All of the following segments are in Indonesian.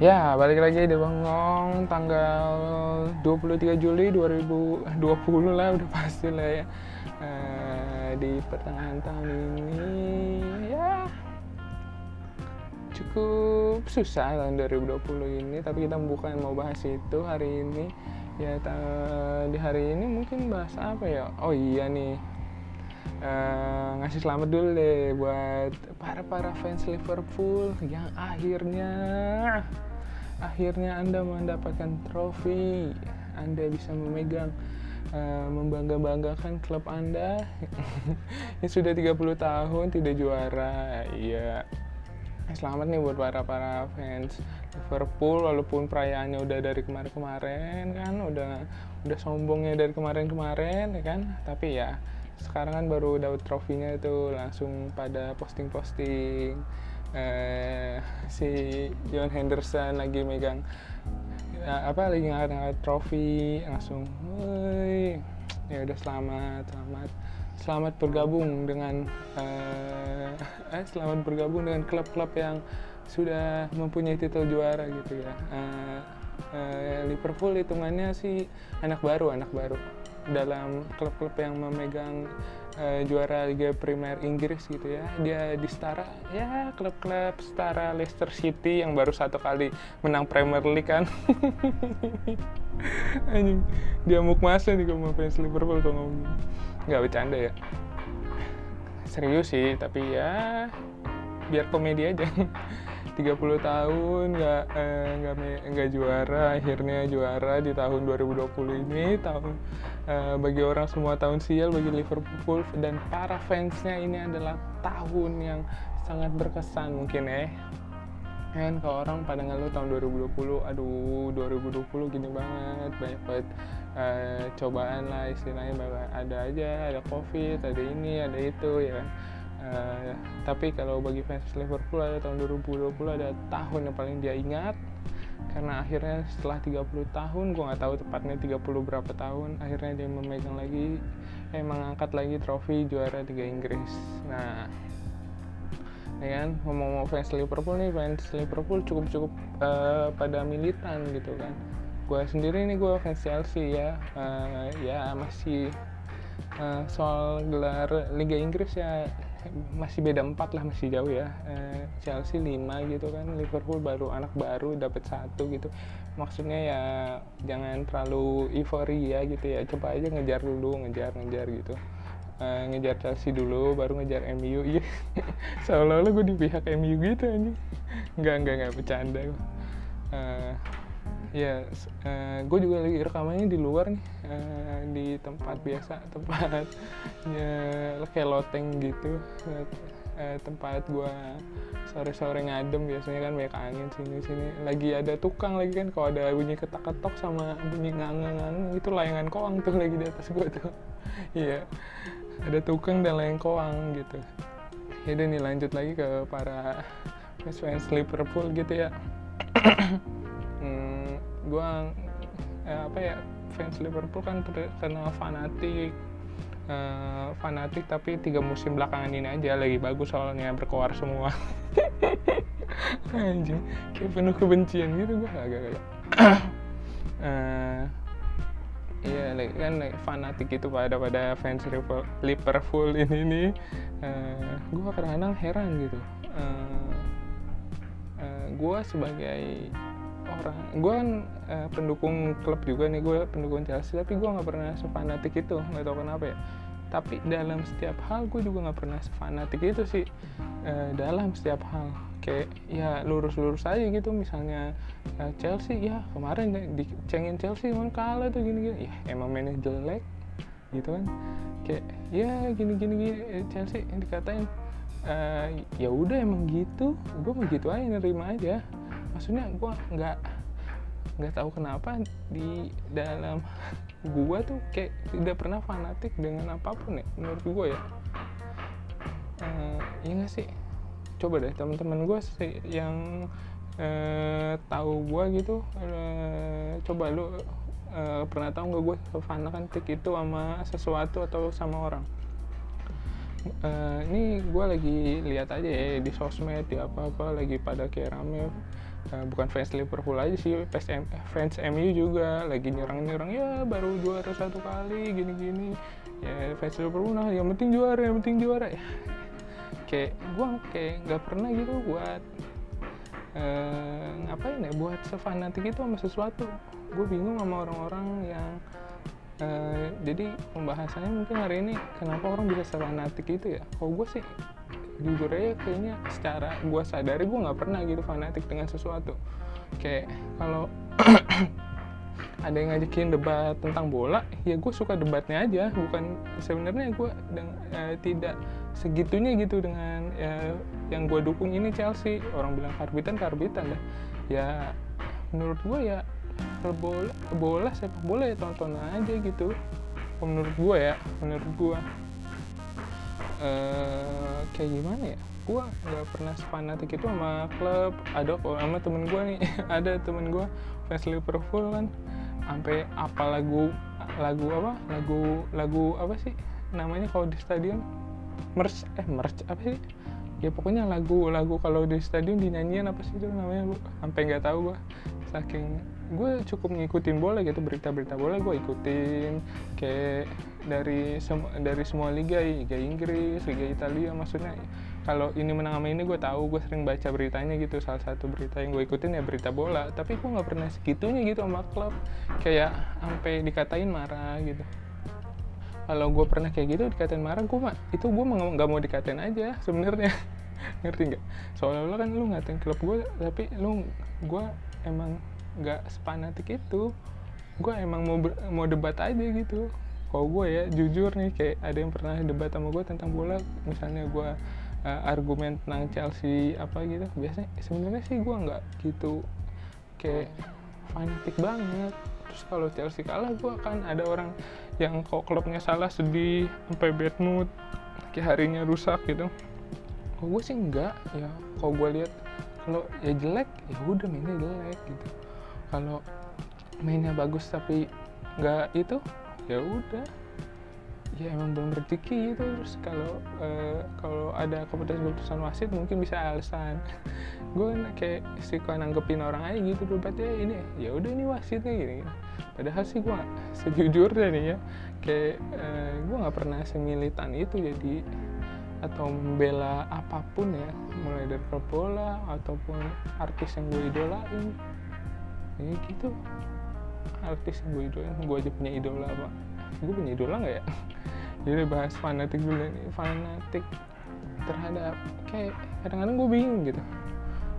Ya, balik lagi di Bengong tanggal 23 Juli 2020 lah udah pasti lah ya. Eh, di pertengahan tahun ini ya cukup susah tahun 2020 ini tapi kita bukan mau bahas itu hari ini. Ya di hari ini mungkin bahas apa ya? Oh iya nih. Eh, ngasih selamat dulu deh buat para para fans Liverpool yang akhirnya akhirnya anda mendapatkan trofi. Anda bisa memegang eh, membangga-banggakan klub anda. Yang sudah 30 tahun tidak juara. Iya. Selamat nih buat para para fans Liverpool walaupun perayaannya udah dari kemarin-kemarin kan? Udah udah sombongnya dari kemarin-kemarin ya kan? Tapi ya sekarang kan baru dapat trofinya itu langsung pada posting-posting eh, si John Henderson lagi megang ya, apa lagi ngangkat trofi langsung woi ya udah selamat selamat selamat bergabung dengan eh, eh selamat bergabung dengan klub-klub yang sudah mempunyai titel juara gitu ya. Eh, eh, Liverpool hitungannya sih anak baru anak baru dalam klub-klub yang memegang eh, juara Liga Primer Inggris gitu ya. Dia di setara ya klub-klub setara Leicester City yang baru satu kali menang Premier League kan. Anjing dia mau masa nih kalau fans Liverpool kalau ngomong. Nggak bercanda ya? Serius sih tapi ya biar komedi aja. 30 tahun nggak eh, nggak me- nggak juara akhirnya juara di tahun 2020 ini tahun eh, bagi orang semua tahun sial bagi Liverpool dan para fansnya ini adalah tahun yang sangat berkesan mungkin ya. Kan kalau orang pada ngeluh tahun 2020 aduh 2020 gini banget banyak banget eh, cobaan lah istilahnya bahwa ada aja ada covid ada ini ada itu ya kan? Eh, tapi kalau bagi fans Liverpool ada tahun 2020 ada tahun yang paling dia ingat karena akhirnya setelah 30 tahun gue nggak tahu tepatnya 30 berapa tahun akhirnya dia memegang lagi eh mengangkat lagi trofi juara Liga Inggris. Nah ya kan? Ngomong-ngomong fans Liverpool nih fans Liverpool cukup-cukup eh, pada militan gitu kan. Gue sendiri nih gue fans Chelsea ya. Eh, ya masih eh, soal gelar Liga Inggris ya masih beda empat lah masih jauh ya. Eh, Chelsea 5 gitu kan Liverpool baru anak baru dapat satu gitu. Maksudnya ya jangan terlalu euforia gitu ya. Coba aja ngejar dulu ngejar ngejar gitu. Eh, ngejar Chelsea dulu baru ngejar MU iya. Seolah-olah gue di pihak MU gitu anjing. Nggak nggak nggak bercanda Eh, ya gue juga lagi rekamannya di luar nih eh, di tempat biasa tempat ya kayak loteng gitu. Eh, tempat gue sore-sore ngadem biasanya kan banyak angin sini sini lagi ada tukang lagi kan kalau ada bunyi ketak-ketok sama bunyi ngang-ngang itu layangan koang tuh lagi di atas gue tuh. Iya ada tukang dan layang koang gitu. Ya nih lanjut lagi ke para fans Liverpool gitu ya hmm, gua eh, apa ya fans Liverpool kan terkenal fanatik eh, fanatik tapi tiga musim belakangan ini aja lagi bagus soalnya berkoar semua. Anjing kayak penuh kebencian gitu gua agak agak Eh, Iya, like, kan like, fanatik itu pada pada fans Liverpool ini nih, uh, gue kadang-kadang heran gitu. Uh, uh, gue sebagai orang, gue kan uh, pendukung klub juga nih, gue pendukung Chelsea, tapi gue nggak pernah sefanatik itu, nggak tahu kenapa ya. Tapi dalam setiap hal gue juga nggak pernah sefanatik itu sih, uh, dalam setiap hal. Kayak ya lurus-lurus aja gitu misalnya uh, Chelsea ya kemarin dicengin Chelsea emang kalah tuh gini-gini. Ya emang mainnya jelek gitu kan. Kayak ya gini-gini gini, eh, Chelsea yang dikatain uh, ya udah emang gitu. Gue mau gitu aja nerima aja maksudnya gue nggak nggak tahu kenapa di dalam gua tuh kayak tidak pernah fanatik dengan apa pun ya menurut gue ya. Uh, iya sih? Coba deh teman-teman gue yang eh, tahu gue gitu eh, coba lu eh, pernah tahu nggak gue fanatik itu sama sesuatu atau sama orang? Eh, ini gue lagi lihat aja ya di sosmed di apa apa lagi pada kayak rame uh, bukan fans Liverpool aja sih fans, M, fans MU juga. Lagi nyerang-nyerang ya baru juara satu kali gini-gini. Ya fans Liverpool nah yang penting juara yang penting juara. Ya kayak gue kayak nggak pernah gitu buat uh, ngapain ya buat sefanatik itu sama sesuatu. Gue bingung sama orang-orang yang uh, jadi pembahasannya mungkin hari ini kenapa orang bisa sefanatik itu ya? Kalau gue sih jujur aja kayaknya secara gue sadari gue nggak pernah gitu fanatik dengan sesuatu. Kayak kalau ada yang ngajakin debat tentang bola ya gue suka debatnya aja. Bukan sebenarnya gue uh, tidak segitunya gitu dengan ya, yang gue dukung ini Chelsea. Orang bilang karbitan karbitan dah. Ya menurut gue ya bola bola sepak bola ya tonton aja gitu. Menurut gue ya menurut gue uh, kayak gimana ya? Gue nggak pernah fanatik itu sama klub ada kok sama temen gue nih. Ada temen gue fans Liverpool kan. Sampai apa lagu lagu apa? Lagu lagu apa sih? Namanya kalau di stadion? Merch eh merch apa sih? Ya pokoknya lagu-lagu kalau di stadion dinyanyian apa sih itu namanya gue sampai nggak tahu gue saking gue cukup ngikutin bola gitu berita-berita bola gue ikutin kayak dari sem dari semua liga liga Inggris liga Italia maksudnya kalau ini menang sama ini gue tahu gue sering baca beritanya gitu salah satu berita yang gue ikutin ya berita bola tapi gue nggak pernah segitunya gitu sama klub kayak sampai dikatain marah gitu. Kalau gue pernah kayak gitu dikatain marah gue mah itu gue nggak mau dikatain aja sebenarnya. Ngerti nggak? Soalnya kan lu ngatain klub gue tapi lu gue emang nggak sepanatik itu. Gue emang mau ber, mau debat aja gitu. Kalau gue ya jujur nih kayak ada yang pernah debat sama gue tentang bola. Misalnya gue uh, argumen tentang Chelsea apa gitu. Biasanya sebenarnya sih gue nggak gitu kayak fanatik banget. Terus kalau Chelsea kalah gue kan ada orang yang kok klubnya salah sedih sampai bad mood kayak harinya rusak gitu. Kalau gue sih enggak ya. Kalau gue lihat kalau ya jelek ya udah mainnya jelek gitu kalau mainnya bagus tapi nggak itu ya udah. Ya emang belum rezeki gitu. Terus kalau uh, kalau ada keputusan-keputusan wasit mungkin bisa alasan. Gue kayak suka nanggepin orang aja gitu debatnya ini ya udah ini wasitnya gini, gini padahal sih gue sejujurnya nih ya kayak uh, gue nggak pernah semilitan itu. Jadi atau membela apa pun ya. Mulai dari bola ataupun artis yang gue idolain ya gitu. Artis yang gue idolain gue aja punya idola apa? Gue punya idola nggak ya? Jadi bahas fanatik dulu nih. Fanatik terhadap kayak kadang-kadang gue bingung gitu.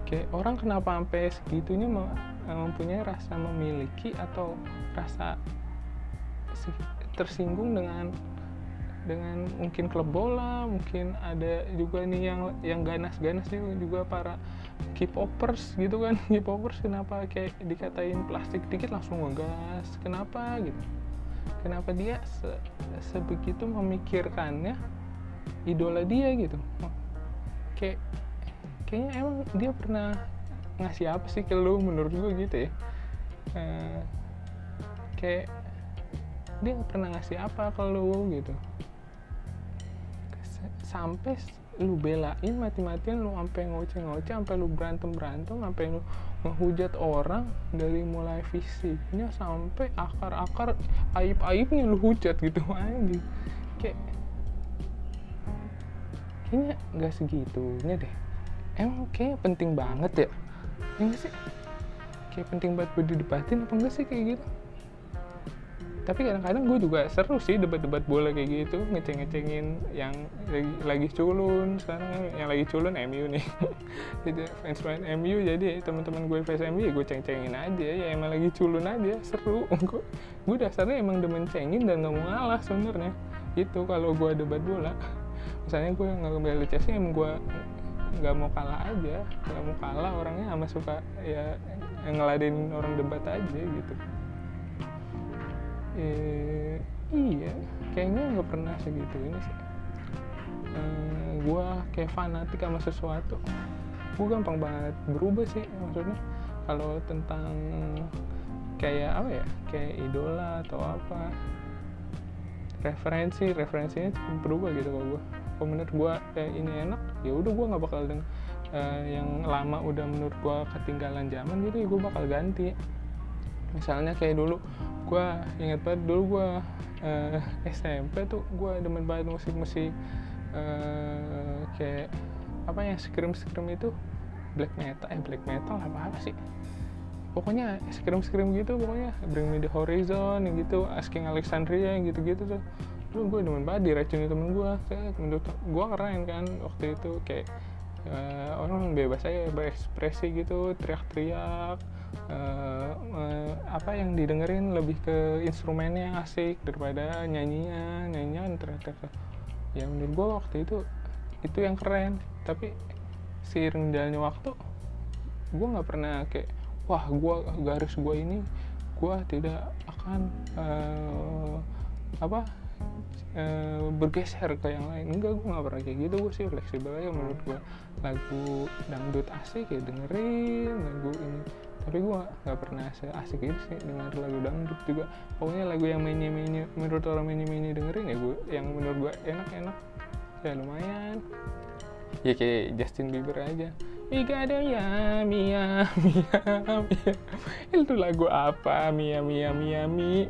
Kayak orang kenapa sampai segitunya mempunyai rasa memiliki atau rasa tersinggung dengan dengan mungkin klub bola mungkin ada juga nih yang yang ganas-ganas juga para K-popers gitu kan. K-popers kenapa kayak dikatain plastik dikit langsung ngegas? Kenapa gitu? Kenapa dia se sebegitu memikirkannya idola dia gitu? Kayak kayaknya emang dia pernah ngasih apa sih ke lu menurut gue gitu ya? Uh, kayak dia pernah ngasih apa ke lu gitu? Sampai lu belain mati-matian lu sampai ngoceh-ngoceh sampai lu berantem-berantem sampai lu menghujat orang dari mulai fisiknya sampai akar-akar aib-aibnya lu hujat gitu aja kayak kayaknya nggak segitunya deh. Emang kayak penting banget ya? Enggak sih? Kayak penting banget buat didebatin apa enggak sih kayak gitu tapi kadang-kadang gue juga seru sih debat-debat bola kayak gitu ngeceng-ngecengin yang lagi, lagi culun sekarang yang lagi culun MU nih. Jadi fans fans MU jadi teman-teman gue fans MU ya gue ceng-cengin aja ya emang lagi culun aja seru. Gue gue dasarnya emang demen cengin dan gak mau ngalah sebenarnya. Itu kalau gue debat bola. Misalnya gue nggak ngebela Chelsea emang gue nggak mau kalah aja. Nggak mau kalah orangnya sama suka ya ngeladenin orang debat aja gitu eh, iya kayaknya nggak pernah segitu ini sih. Eh, gue kayak fanatik sama sesuatu. Gue gampang banget berubah sih maksudnya. Kalau tentang kayak apa ya kayak idola atau apa referensi referensinya berubah gitu kalau gue kalau menurut gue kayak ini enak ya udah gue nggak bakal deng uh, yang lama udah menurut gue ketinggalan zaman gitu ya gue bakal ganti misalnya kayak dulu gue inget banget dulu gue uh, SMP tuh gue demen banget musik-musik uh, kayak apa yang scream scream itu? Black metal eh black metal apa apa sih? Pokoknya scream scream gitu pokoknya Bring Me The Horizon gitu Asking Alexandria gitu-gitu tuh. Lu gue demen banget diracuni temen gue kayak menurut gue keren kan waktu itu kayak uh, orang bebas aja berekspresi gitu teriak-teriak uh, apa yang didengerin lebih ke instrumennya asik daripada nyanyinya nyanyian ternyata ya menurut gue waktu itu itu yang keren. Tapi seiring jalannya waktu gue nggak pernah kayak wah gue garis gue ini gue tidak akan uh, apa uh, bergeser ke yang lain. Enggak gue nggak pernah kayak gitu. Gue sih fleksibel aja menurut gue lagu dangdut asik ya dengerin lagu ini tapi gue nggak pernah asik itu sih dengar lagu dangdut juga. Pokoknya lagu yang mainnya mainnya menurut orang mainnya mainnya dengerin ya gue yang menurut gue enak enak ya lumayan. Ya kayak Justin Bieber aja. Mika ada ya Mia Mia Mia itu lagu apa? Mia Mia Mia Mi.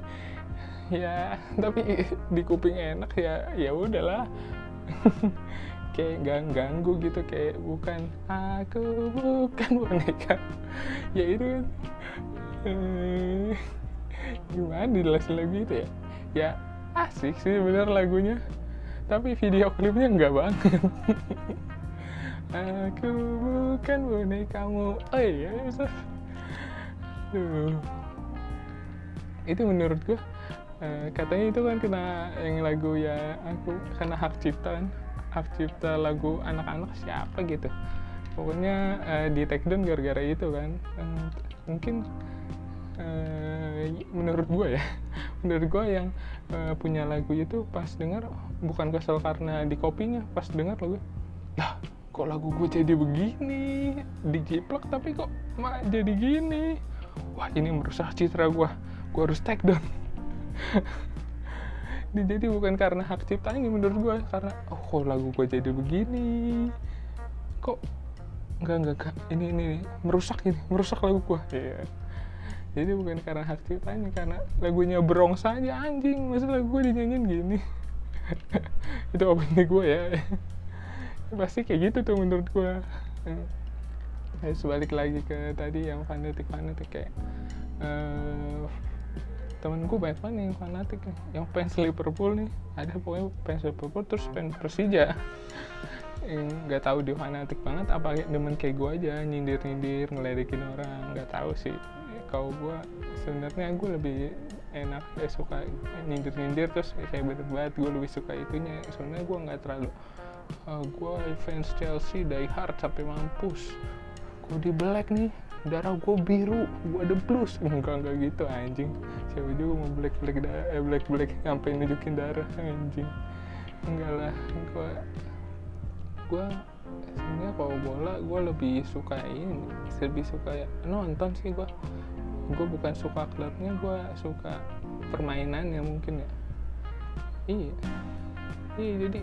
Ya tapi di kuping enak ya ya udahlah kayak gang ganggu gitu kayak bukan aku bukan boneka. Ya itu kan eh, gimana dijelasin lagu itu ya? Ya asik sih bener lagunya. Tapi video klipnya enggak banget. Aku bukan bonekamu. Oh iya bisa itu menurut gue uh, katanya itu kan kena yang lagu ya aku kena hak cipta kan hak cipta lagu anak-anak siapa gitu. Pokoknya uh, di take down gara-gara itu kan. Uh, mungkin uh, menurut gue ya menurut gue yang uh, punya lagu itu pas dengar bukan kesel karena di kopinya pas dengar lagu lah kok lagu gue jadi begini? Dijiplak tapi kok mak jadi gini? Wah ini merusak citra gue gue harus take down jadi bukan karena hak ciptanya menurut gue karena oh kok lagu gue jadi begini kok enggak enggak, enggak. ini ini merusak ini merusak lagu gue yeah. jadi bukan karena hak ciptanya karena lagunya berong saja anjing masa lagu gue dinyanyiin gini itu opini gue ya pasti kayak gitu tuh menurut gue ya, sebalik lagi ke tadi yang fanatik fanatik kayak uh, temen gue banyak banget yang fanatik nih. Yang fans Liverpool nih. Ada pokoknya fans Liverpool terus fans Persija. Yang nggak tahu dia fanatik banget apa demen kayak gue aja nyindir nyindir ngeledekin orang. Nggak tahu sih. Kalau gue sebenarnya gue lebih enak ya suka nyindir nyindir terus kayak banget. Gue lebih suka itunya. Sebenarnya gue nggak terlalu uh, ah, gue fans Chelsea die hard sampai mampus. Gue di black nih darah gue biru gue ada blues enggak enggak gitu anjing. Siapa juga mau black black darah eh, black black sampai nunjukin darah anjing. Enggak lah gue gue sebenarnya kalau bola gue lebih suka ini lebih suka ya nonton sih gue gue bukan suka klubnya gue suka permainannya mungkin ya. Iya. Iya jadi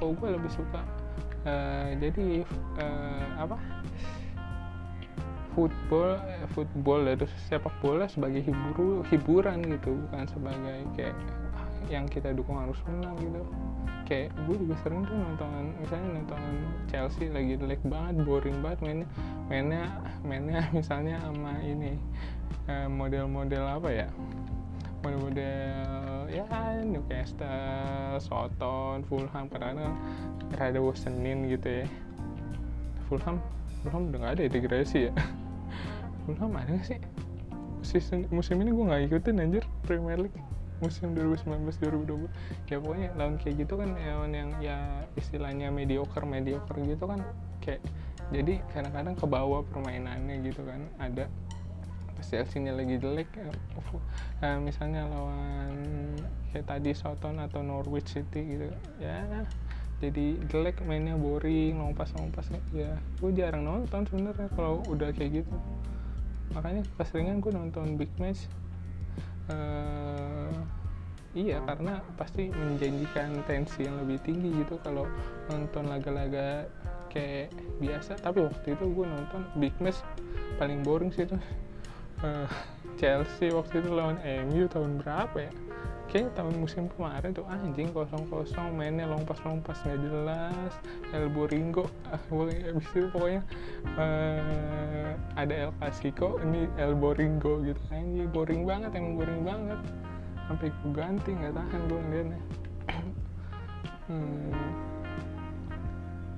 oh gue lebih suka uh, jadi uh, apa football eh, football itu sepak bola sebagai hibur hiburan gitu bukan sebagai kayak yang kita dukung harus menang gitu. Kayak gue juga sering tuh nonton misalnya nonton Chelsea lagi jelek banget boring banget mainnya. Mainnya mainnya misalnya sama ini model-model apa ya? Model-model ya Newcastle, Soton, Fulham karena rada bosenin gitu ya. Fulham Fulham udah gak ada integrasi ya Fulham ada sih? Musim, musim ini gue gak ikutin anjir Premier League. Musim 2019-2020 ya pokoknya lawan kayak gitu kan lawan yang ya istilahnya mediocre mediocre gitu kan kayak jadi kadang-kadang ke bawah permainannya gitu kan ada. Chelsea-nya lagi jelek uh, misalnya lawan kayak tadi Soton atau Norwich City gitu ya jadi jelek mainnya boring lompas lompas ya gue jarang nonton sebenarnya kalau udah kayak gitu makanya keseringan gue nonton big match uh, iya karena pasti menjanjikan tensi yang lebih tinggi gitu kalau nonton laga-laga kayak biasa. Tapi waktu itu gue nonton big match paling boring sih itu Eh, Chelsea waktu itu lawan MU tahun berapa ya kayak tahun musim kemarin tuh anjing kosong kosong mainnya lompas lompas nggak jelas elbow ringo ah pokoknya abis itu pokoknya eh, ada El Clasico ini elbow ringo gitu. Anjing boring banget emang boring banget. Sampai gue ganti nggak tahan gue ngeliatnya. Hmm,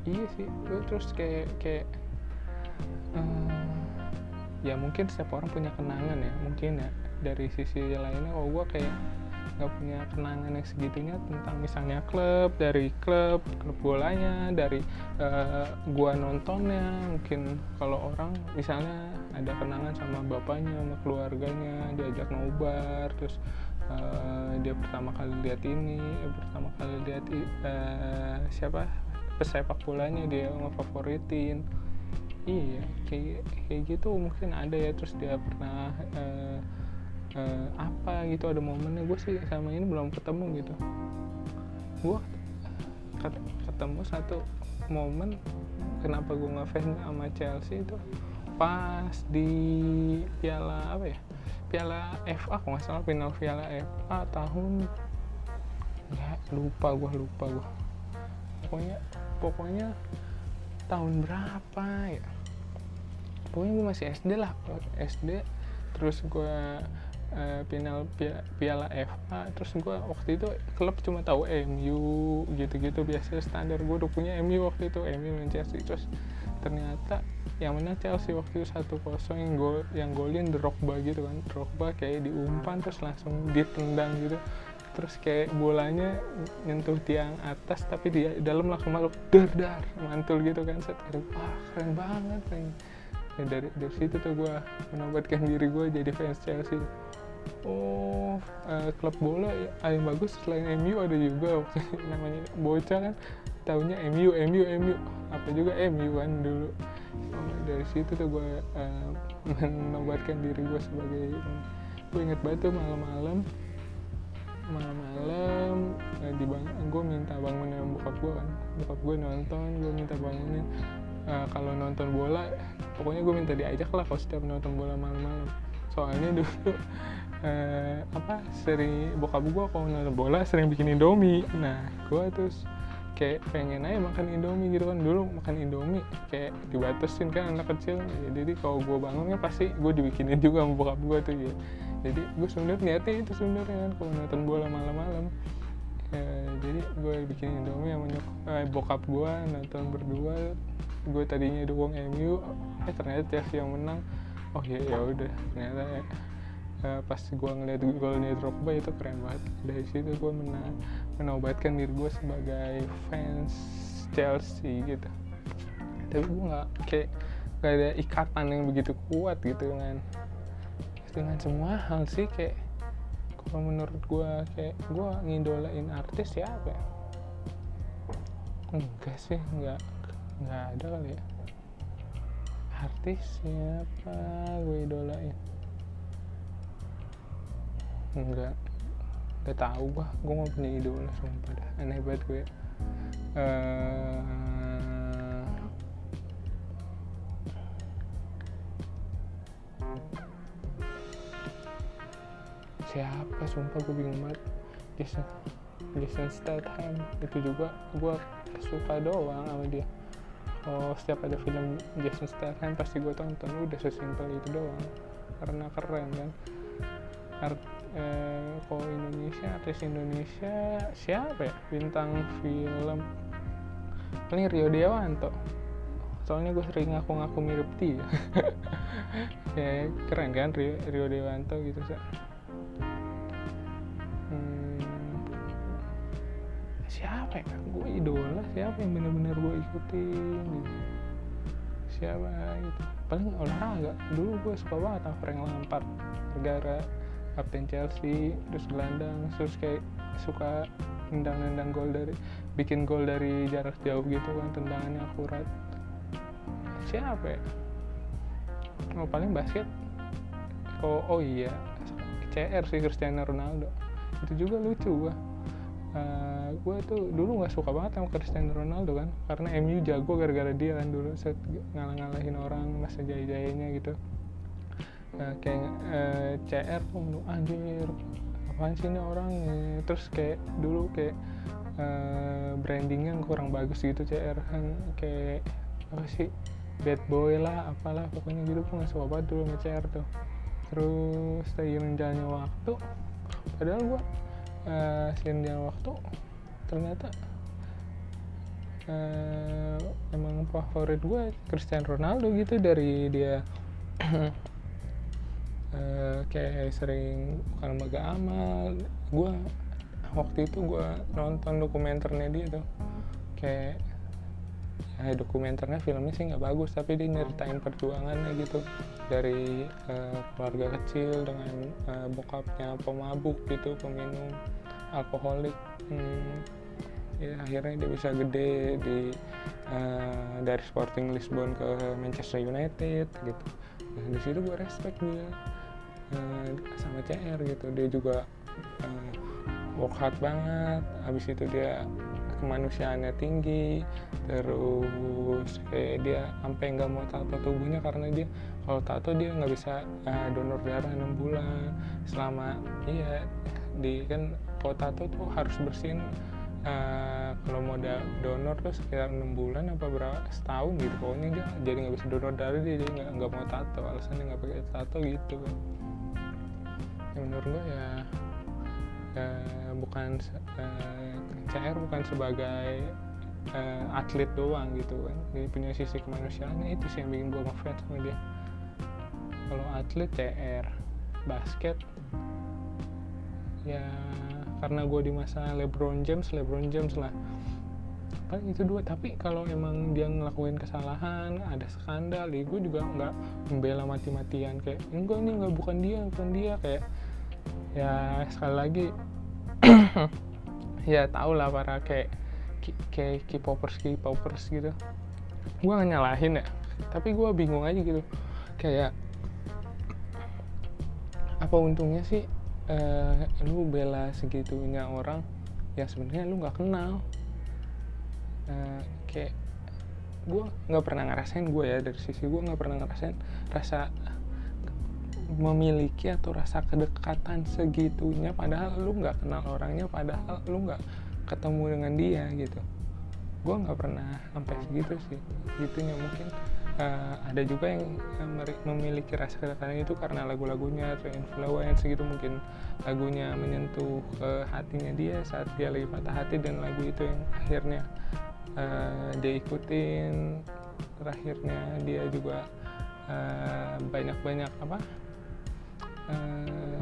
iya sih gue terus kayak kayak eh, ya mungkin setiap orang punya kenangan ya mungkin ya dari sisi lainnya. Oh gue kayak nggak punya kenangan yang segitunya tentang misalnya klub dari klub klub bolanya dari uh, gua nontonnya mungkin kalau orang misalnya ada kenangan sama bapaknya sama keluarganya diajak nobar terus uh, dia pertama kali lihat ini eh, pertama kali lihat uh, siapa? Pesepak bolanya dia ngefavoritin. Iya kayak kayak gitu mungkin ada ya terus dia pernah uh, uh, apa gitu ada momennya. Gue sih sama ini belum ketemu gitu. Gue ketemu satu momen kenapa gue ngefans sama Chelsea itu pas di piala apa ya? Piala FA kalau nggak salah final piala FA tahun ya lupa gue lupa gue pokoknya pokoknya tahun berapa ya? Pokoknya gue masih SD lah SD terus gue uh, final piala FA terus gue waktu itu klub cuma tahu MU gitu-gitu biasa standar. Gue udah punya MU waktu itu MU Manchester terus ternyata yang menang Chelsea waktu itu satu kosong yang gol yang golin Drogba gitu kan. Drogba kayak diumpan terus langsung ditendang gitu. Terus kayak bolanya nyentuh tiang atas tapi dia dalam langsung masuk dar dar mantul gitu kan. Set wah keren banget kan ya, dari dari situ tuh gue menobatkan diri gue jadi fans Chelsea oh uh, klub bola ya, yang bagus selain MU ada juga namanya bocah kan tahunya MU MU MU apa juga MU kan dulu. Dari situ tuh gue uh, menobatkan diri gue sebagai gue inget banget tuh malam-malam malam-malam uh, di bang gue minta bangunin bokap gue kan. Bokap gue nonton gue minta bangunin. Uh, kalau nonton bola pokoknya gue minta diajak lah kalau setiap nonton bola malam-malam soalnya dulu uh, apa sering bokap gue kalau nonton bola sering bikin indomie. Nah gue terus kayak pengen aja makan indomie gitu kan. Dulu makan indomie kayak dibatasin kan anak kecil. Ya, jadi kalau gue bangunnya pasti gue dibikinin juga sama bokap gue tuh ya jadi gue sebenarnya niatnya itu sebenarnya kan kalau nonton bola malam-malam. Ya, jadi gue bikin indomie sama nyok eh, bokap gue nonton berdua. Gue tadinya dukung MU eh ternyata Chelsea yang menang oh ya ya udah. Ternyata ya uh, pas gue ngeliat golnya Drogba itu keren banget. Dari situ gue menang menobatkan diri gue sebagai fans Chelsea gitu. Tapi gue nggak kayak gak ada ikatan yang begitu kuat gitu kan dengan semua hal sih kayak kalau menurut gue kayak gue ngidolain artis siapa ya? Enggak sih enggak enggak ada kali ya artis siapa? Gue idolain. Enggak. Enggak tahu gua. Gue mau punya idola sumpah dah. Aneh banget gue. Uh, siapa? Sumpah gue bingung banget. Jason Jason Statham. Itu juga gue suka doang sama dia oh setiap ada film Jason Statham pasti gue tonton. Udah sesimpel itu doang. Karena keren kan? Art, eh, kalau Indonesia artis Indonesia siapa ya? Bintang film. Paling Rio Dewanto. Soalnya gue sering ngaku-ngaku mirip dia. Ya keren kan Rio, Rio Dewanto gitu sih gue idola siapa yang benar-benar gue ikutin? Gitu siapa gitu. Paling olahraga. Dulu gue suka banget sama Frank Lampard. Negara kapten Chelsea terus gelandang. Terus kayak suka nendang-nendang gol dari bikin gol dari jarak jauh gitu kan tendangannya akurat. Siapa ya? Oh paling basket. Oh oh iya. CR sih Cristiano Ronaldo. Itu juga lucu gua uh, gue tuh dulu nggak suka banget sama Cristiano Ronaldo kan karena MU jago gara-gara dia kan dulu set ngalah-ngalahin orang masa jaya-jayanya gitu. Uh, kayak uh, CR tuh anjir apaan sih ini orang terus kayak dulu kayak uh, brandingnya kurang bagus gitu CR kan kayak apa sih bad boy lah apalah pokoknya gitu gue nggak suka banget dulu sama CR tuh. Terus seiring jalannya waktu padahal gue uh, waktu ternyata uh, emang favorit gue Cristiano Ronaldo gitu dari dia. Uh, kayak sering bukan lembaga amal gue waktu itu gue nonton dokumenternya dia tuh. Kayak ya dokumenternya filmnya sih nggak bagus tapi dia nyeritain perjuangannya gitu. Dari uh, keluarga kecil dengan uh, bokapnya pemabuk gitu peminum alkoholik. Hmm, ya akhirnya dia bisa gede di uh, dari Sporting Lisbon ke Manchester United gitu. Nah di situ gue respect dia uh, sama CR gitu. Dia juga uh, work hard banget. Habis itu dia kemanusiaannya tinggi terus kayak dia sampai nggak mau tato tubuhnya karena dia kalau tato dia nggak bisa uh, donor darah enam bulan. Selama iya di kan kalau tato tuh harus bersihin uh, kalau mau da donor tuh sekitar enam bulan apa berapa setahun gitu. Pokoknya dia jadi nggak bisa donor darah dia jadi nggak nggak mau tato. Alasannya nggak pakai tato gitu. Ya menurut gue ya uh, bukan uh, CR bukan sebagai uh, atlet doang gitu kan. Jadi punya sisi kemanusiaannya itu sih yang bikin gue ngefans sama dia. Kalau atlet CR basket ya karena gue di masa LeBron James LeBron James lah. Paling itu dua tapi kalau emang dia ngelakuin kesalahan ada skandal ya gue juga nggak membela mati-matian. Kayak enggak nih nggak bukan dia bukan dia. Kayak ya sekali lagi ya tau lah para kayak kayak K-popers K-popers gitu. Gue gak nyalahin ya tapi gue bingung aja gitu. Kayak apa untungnya sih uh, lu bela segitunya orang yang sebenarnya lu nggak kenal. Uh, kayak gue nggak pernah ngerasain gue ya dari sisi gue nggak pernah ngerasain rasa memiliki atau rasa kedekatan segitunya padahal lu nggak kenal orangnya padahal lu nggak ketemu dengan dia gitu. Gue nggak pernah sampai segitu sih gitunya mungkin. Uh, ada juga yang memiliki rasa kedekatan itu karena lagu-lagunya terinfluence gitu mungkin lagunya menyentuh ke hatinya dia saat dia lagi patah hati dan lagu itu yang akhirnya uh, dia ikutin. Terakhirnya dia juga banyak-banyak uh, apa uh,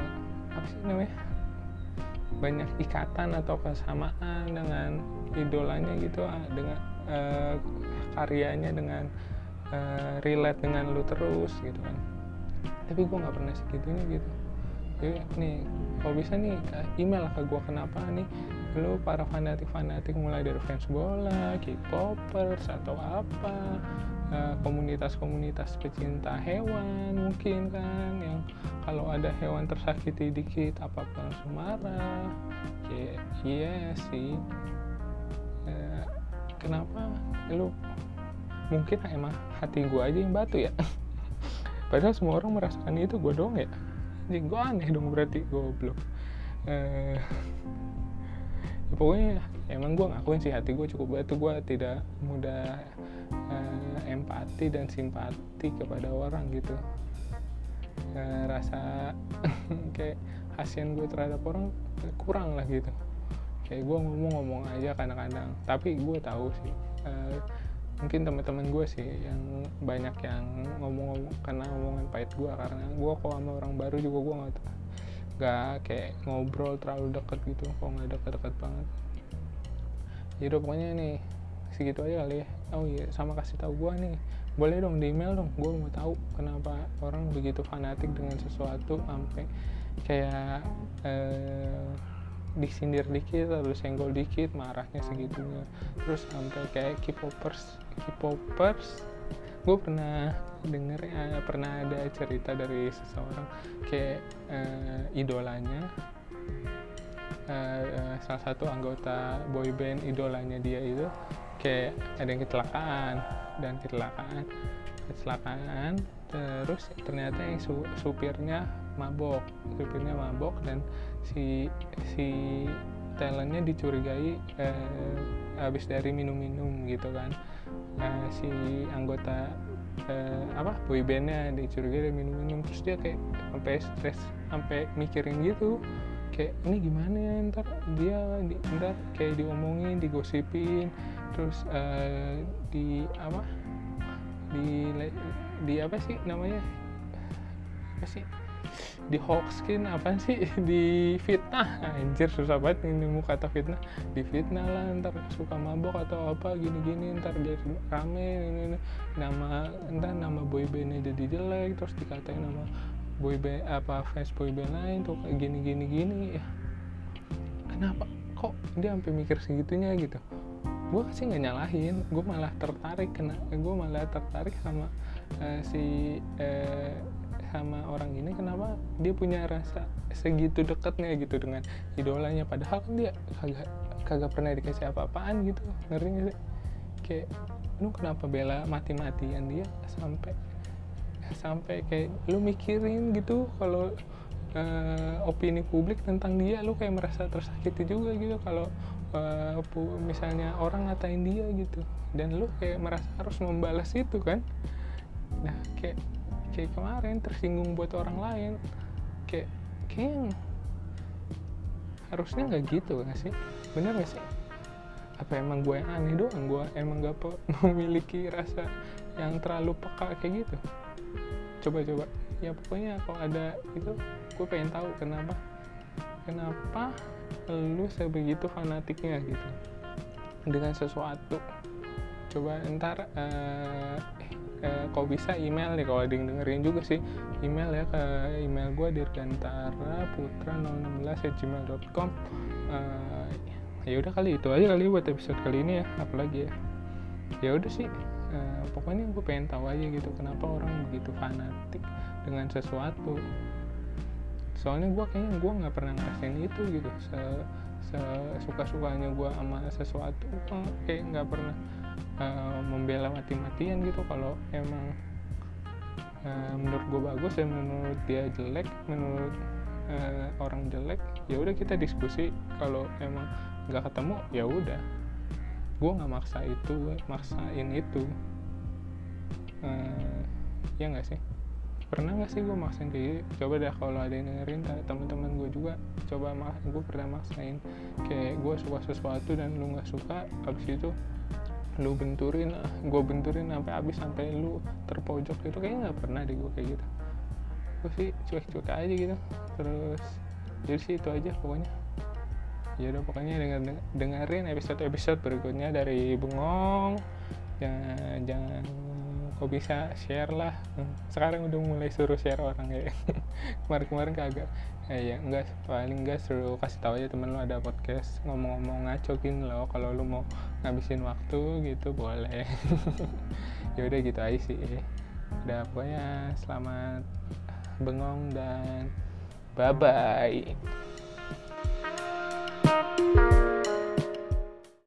apa sih namanya? Banyak ikatan atau kesamaan dengan idolanya gitu ah, dengan uh, karyanya dengan uh, relate dengan lu terus gitu kan. Tapi gue nggak pernah segitunya gitu. Jadi nih kalau bisa nih email ke gue kenapa nih? Lu para fanatik fanatik mulai dari fans bola, K-popers atau apa komunitas-komunitas pecinta hewan mungkin kan yang kalau ada hewan tersakiti dikit apa langsung marah. Ya iya sih. Ya, kenapa? Lu mungkin emang hati gue aja yang batu ya. Padahal semua orang merasakan itu gue dong ya. Jadi gue aneh dong berarti goblok. Eh, ya pokoknya emang gue ngakuin sih hati gue cukup batu. Gue tidak mudah uh, empati dan simpati kepada orang gitu. Uh, rasa kayak kasihan gue terhadap orang kurang lah gitu. Kayak gue ngomong-ngomong aja kadang-kadang. Tapi gue tahu sih uh, mungkin teman-teman gue sih yang banyak yang ngomong-ngomong karena ngomongan pahit gue karena gue kok sama orang baru juga gue nggak nggak kayak ngobrol terlalu deket gitu. Kok nggak deket-deket banget. Jadi pokoknya nih segitu aja kali ya oh iya sama kasih tahu gue nih. Boleh dong di email dong gue mau tahu kenapa orang begitu fanatik dengan sesuatu sampai kayak eh, disindir dikit atau senggol dikit marahnya segitunya. Terus sampai kayak K-popers K-popers. Gue pernah denger ya pernah ada cerita dari seseorang kayak eh, idolanya uh, salah satu anggota boyband idolanya dia itu kayak ada yang kecelakaan dan kecelakaan kecelakaan. Terus ternyata yang su supirnya mabok supirnya mabok dan si si talentnya dicurigai eh, habis dari minum-minum gitu kan. Nah, si anggota eh, apa boybandnya dicurigai dari minum-minum. Terus dia kayak sampai stres sampai mikirin gitu kayak ini gimana ya ntar dia di, ntar kayak diomongin digosipin terus uh, di apa di di apa sih namanya? Apa sih? Di hoaxkin apa sih? Di fitnah. Anjir susah banget ini muka kata fitnah. Di fitnah lah ntar suka mabok atau apa gini-gini ntar dia rame ini, ini. nama ntar nama boybandnya jadi jelek terus dikatain nama boyband apa fans boyband lain tuh kayak gini gini gini ya. Kenapa? Kok dia sampai mikir segitunya gitu? Gue sih nggak nyalahin gue malah tertarik kena gue malah tertarik sama uh, si uh, sama orang ini. Kenapa? Dia punya rasa segitu dekatnya gitu dengan idolanya. Padahal kan dia kagak kagak pernah dikasih apa-apaan gitu. Ngerti gak sih? Kayak lu kenapa bela mati-matian dia sampai sampai kayak lu mikirin gitu kalau uh, opini publik tentang dia lu kayak merasa tersakiti juga gitu kalau uh, misalnya orang ngatain dia gitu. Dan lu kayak merasa harus membalas itu kan. Nah kayak kayak kemarin tersinggung buat orang lain kayak kayak harusnya nggak gitu gak sih? Bener gak sih? Apa emang gue aneh doang? Gue emang gak memiliki rasa yang terlalu peka kayak gitu coba-coba ya pokoknya kalau ada itu gue pengen tahu kenapa kenapa lu sebegitu fanatiknya gitu. Dengan sesuatu. Coba ntar uh, uh, kau bisa email nih kalau ada yang dengerin juga sih. Email ya ke email gue dirgantara putra 016 gmail.com uh, ya udah kali itu aja kali buat episode kali ini ya. Apalagi ya? Ya udah sih uh, pokoknya gue pengen tahu aja gitu kenapa orang begitu fanatik dengan sesuatu. Soalnya gue kayaknya gue nggak pernah ngerasain itu gitu. Se, se suka sukanya gue sama sesuatu gue kayak nggak pernah uh, membela mati-matian gitu. Kalau emang uh, menurut gue bagus dan menurut dia jelek menurut uh, orang jelek ya udah kita diskusi. Kalau emang nggak ketemu ya udah gue nggak maksa itu maksain itu. Uh, ya nggak sih? Pernah gak sih gue maksain kayak gitu coba deh kalau ada yang dengerin teman-teman gue juga coba mak gue pernah maksain. Kayak gue suka sesuatu dan lu nggak suka abis itu lu benturin gue benturin sampai habis sampai lu terpojok. Itu kayaknya nggak pernah deh gue kayak gitu. Gue sih cuek-cuek aja gitu. Terus jadi sih itu aja pokoknya ya udah pokoknya denger, dengerin episode episode berikutnya dari bengong jangan jangan kok bisa share lah. Sekarang udah mulai suruh share orang ya. Kemarin-kemarin kagak eh, ya enggak paling enggak suruh kasih tahu aja temen lo ada podcast. Ngomong-ngomong ngacokin lo kalau lo mau ngabisin waktu gitu boleh. Ya udah gitu aja sih. Udah pokoknya selamat bengong dan bye bye